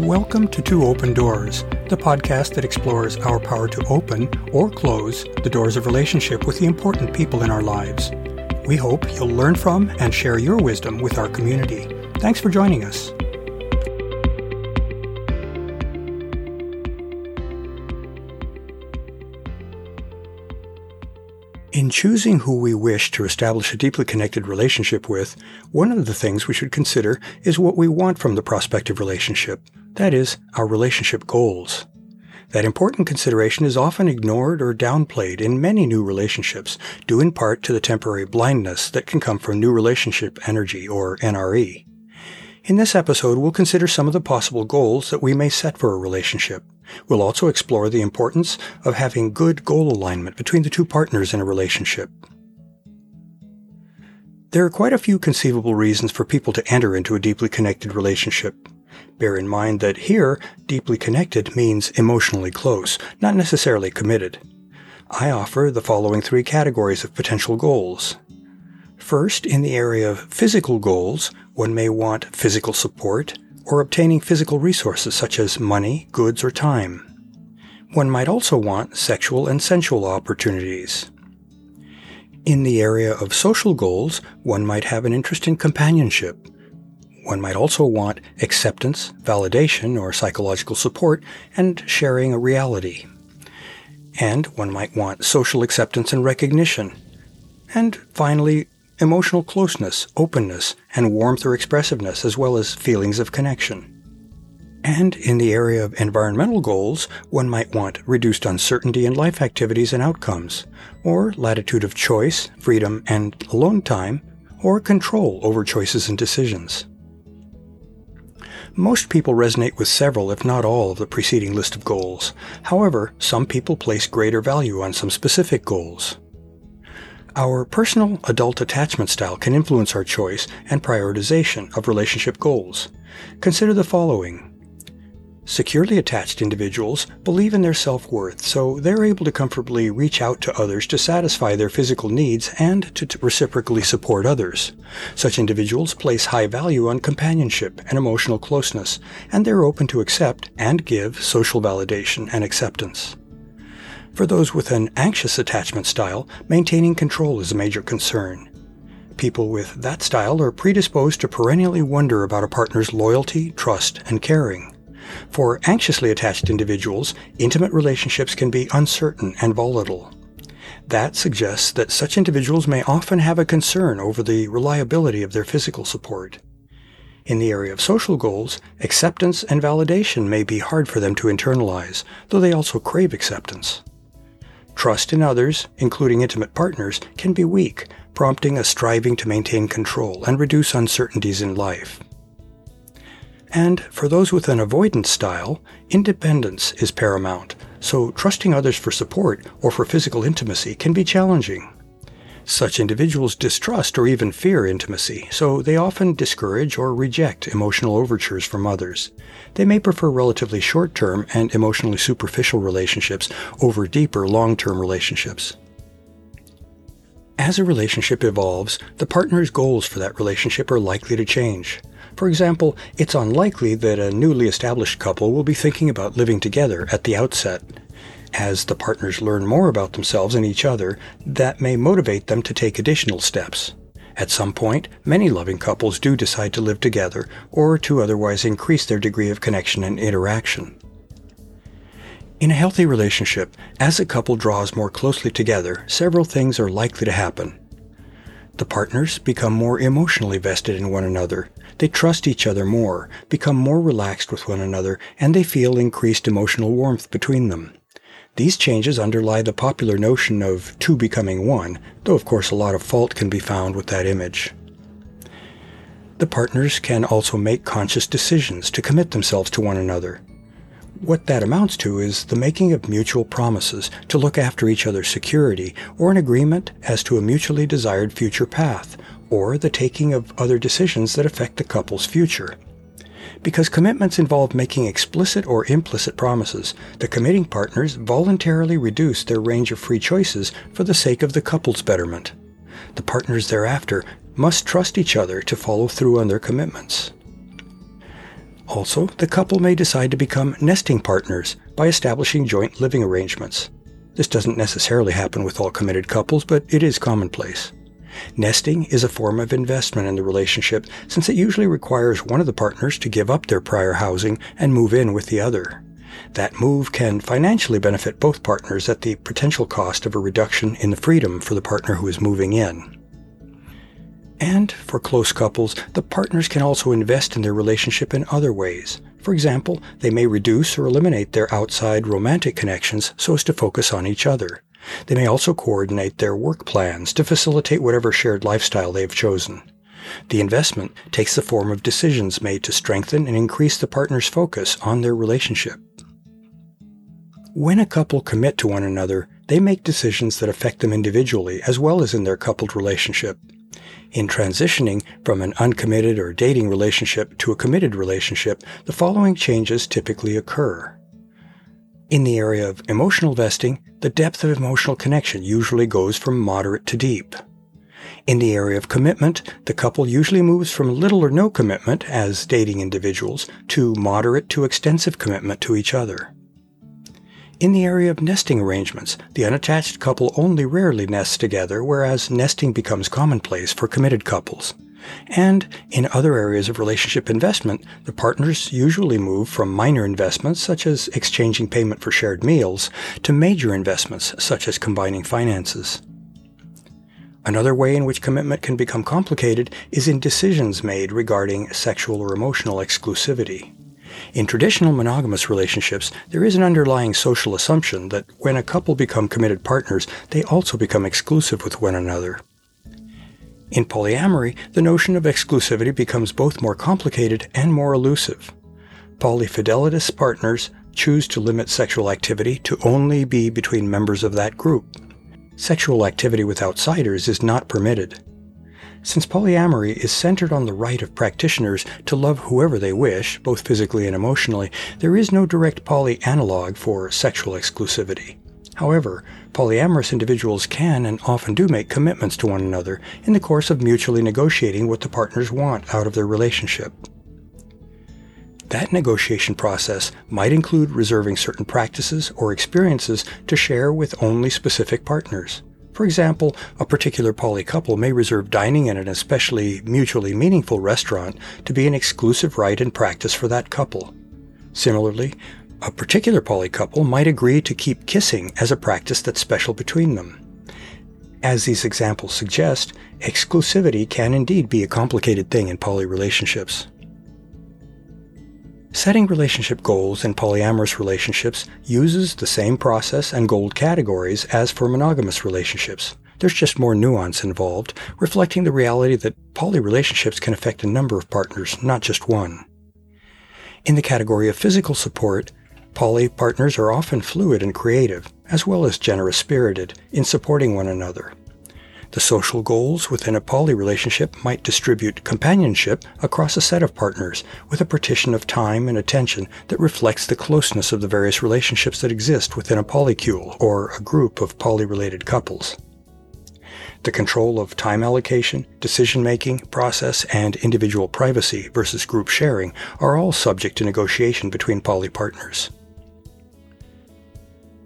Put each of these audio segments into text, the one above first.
Welcome to Two Open Doors, the podcast that explores our power to open or close the doors of relationship with the important people in our lives. We hope you'll learn from and share your wisdom with our community. Thanks for joining us. In choosing who we wish to establish a deeply connected relationship with, one of the things we should consider is what we want from the prospective relationship. That is, our relationship goals. That important consideration is often ignored or downplayed in many new relationships, due in part to the temporary blindness that can come from new relationship energy, or NRE. In this episode, we'll consider some of the possible goals that we may set for a relationship. We'll also explore the importance of having good goal alignment between the two partners in a relationship. There are quite a few conceivable reasons for people to enter into a deeply connected relationship. Bear in mind that here, deeply connected means emotionally close, not necessarily committed. I offer the following three categories of potential goals. First, in the area of physical goals, one may want physical support, or obtaining physical resources such as money, goods, or time. One might also want sexual and sensual opportunities. In the area of social goals, one might have an interest in companionship. One might also want acceptance, validation, or psychological support, and sharing a reality. And one might want social acceptance and recognition. And finally, emotional closeness, openness, and warmth or expressiveness, as well as feelings of connection. And in the area of environmental goals, one might want reduced uncertainty in life activities and outcomes, or latitude of choice, freedom, and alone time, or control over choices and decisions. Most people resonate with several, if not all, of the preceding list of goals. However, some people place greater value on some specific goals. Our personal adult attachment style can influence our choice and prioritization of relationship goals. Consider the following. Securely attached individuals believe in their self-worth, so they're able to comfortably reach out to others to satisfy their physical needs and to reciprocally support others. Such individuals place high value on companionship and emotional closeness, and they're open to accept and give social validation and acceptance. For those with an anxious attachment style, maintaining control is a major concern. People with that style are predisposed to perennially wonder about a partner's loyalty, trust, and caring. For anxiously attached individuals, intimate relationships can be uncertain and volatile. That suggests that such individuals may often have a concern over the reliability of their physical support. In the area of social goals, acceptance and validation may be hard for them to internalize, though they also crave acceptance. Trust in others, including intimate partners, can be weak, prompting a striving to maintain control and reduce uncertainties in life. And for those with an avoidance style, independence is paramount, so trusting others for support or for physical intimacy can be challenging. Such individuals distrust or even fear intimacy, so they often discourage or reject emotional overtures from others. They may prefer relatively short term and emotionally superficial relationships over deeper long term relationships. As a relationship evolves, the partner's goals for that relationship are likely to change. For example, it's unlikely that a newly established couple will be thinking about living together at the outset. As the partners learn more about themselves and each other, that may motivate them to take additional steps. At some point, many loving couples do decide to live together or to otherwise increase their degree of connection and interaction. In a healthy relationship, as a couple draws more closely together, several things are likely to happen. The partners become more emotionally vested in one another. They trust each other more, become more relaxed with one another, and they feel increased emotional warmth between them. These changes underlie the popular notion of two becoming one, though of course a lot of fault can be found with that image. The partners can also make conscious decisions to commit themselves to one another. What that amounts to is the making of mutual promises to look after each other's security, or an agreement as to a mutually desired future path, or the taking of other decisions that affect the couple's future. Because commitments involve making explicit or implicit promises, the committing partners voluntarily reduce their range of free choices for the sake of the couple's betterment. The partners thereafter must trust each other to follow through on their commitments. Also, the couple may decide to become nesting partners by establishing joint living arrangements. This doesn't necessarily happen with all committed couples, but it is commonplace. Nesting is a form of investment in the relationship since it usually requires one of the partners to give up their prior housing and move in with the other. That move can financially benefit both partners at the potential cost of a reduction in the freedom for the partner who is moving in. And for close couples, the partners can also invest in their relationship in other ways. For example, they may reduce or eliminate their outside romantic connections so as to focus on each other. They may also coordinate their work plans to facilitate whatever shared lifestyle they have chosen. The investment takes the form of decisions made to strengthen and increase the partner's focus on their relationship. When a couple commit to one another, they make decisions that affect them individually as well as in their coupled relationship. In transitioning from an uncommitted or dating relationship to a committed relationship, the following changes typically occur. In the area of emotional vesting, the depth of emotional connection usually goes from moderate to deep. In the area of commitment, the couple usually moves from little or no commitment as dating individuals to moderate to extensive commitment to each other. In the area of nesting arrangements, the unattached couple only rarely nests together, whereas nesting becomes commonplace for committed couples. And in other areas of relationship investment, the partners usually move from minor investments, such as exchanging payment for shared meals, to major investments, such as combining finances. Another way in which commitment can become complicated is in decisions made regarding sexual or emotional exclusivity. In traditional monogamous relationships, there is an underlying social assumption that when a couple become committed partners, they also become exclusive with one another. In polyamory, the notion of exclusivity becomes both more complicated and more elusive. Polyfidelitous partners choose to limit sexual activity to only be between members of that group. Sexual activity with outsiders is not permitted. Since polyamory is centered on the right of practitioners to love whoever they wish, both physically and emotionally, there is no direct poly analog for sexual exclusivity. However, polyamorous individuals can and often do make commitments to one another in the course of mutually negotiating what the partners want out of their relationship. That negotiation process might include reserving certain practices or experiences to share with only specific partners. For example, a particular poly couple may reserve dining in an especially mutually meaningful restaurant to be an exclusive right and practice for that couple. Similarly, a particular poly couple might agree to keep kissing as a practice that's special between them. As these examples suggest, exclusivity can indeed be a complicated thing in poly relationships. Setting relationship goals in polyamorous relationships uses the same process and goal categories as for monogamous relationships. There's just more nuance involved, reflecting the reality that poly relationships can affect a number of partners, not just one. In the category of physical support, poly partners are often fluid and creative, as well as generous spirited, in supporting one another. The social goals within a poly relationship might distribute companionship across a set of partners with a partition of time and attention that reflects the closeness of the various relationships that exist within a polycule or a group of poly-related couples. The control of time allocation, decision making, process, and individual privacy versus group sharing are all subject to negotiation between poly partners.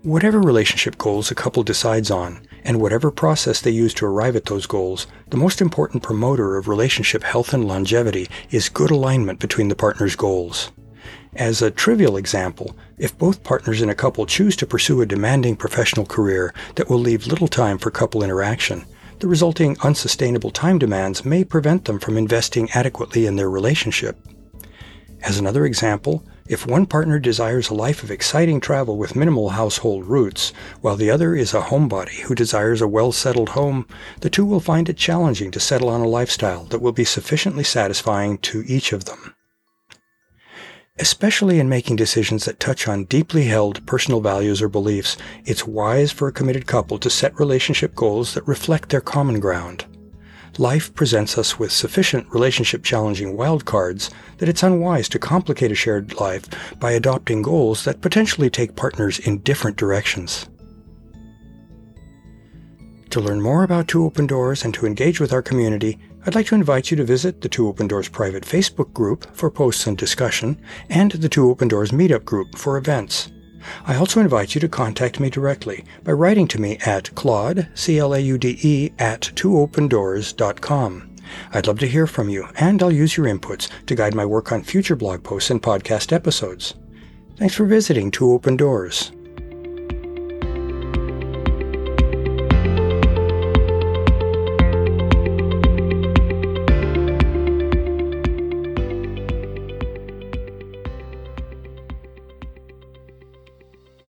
Whatever relationship goals a couple decides on, and whatever process they use to arrive at those goals, the most important promoter of relationship health and longevity is good alignment between the partner's goals. As a trivial example, if both partners in a couple choose to pursue a demanding professional career that will leave little time for couple interaction, the resulting unsustainable time demands may prevent them from investing adequately in their relationship. As another example, if one partner desires a life of exciting travel with minimal household roots, while the other is a homebody who desires a well settled home, the two will find it challenging to settle on a lifestyle that will be sufficiently satisfying to each of them. Especially in making decisions that touch on deeply held personal values or beliefs, it's wise for a committed couple to set relationship goals that reflect their common ground life presents us with sufficient relationship challenging wildcards that it's unwise to complicate a shared life by adopting goals that potentially take partners in different directions. To learn more about Two Open Doors and to engage with our community, I'd like to invite you to visit the Two Open Doors private Facebook group for posts and discussion, and the Two Open Doors meetup group for events. I also invite you to contact me directly by writing to me at claude, C-L-A-U-D-E, at twoopendoors.com. I'd love to hear from you, and I'll use your inputs to guide my work on future blog posts and podcast episodes. Thanks for visiting Two Open Doors.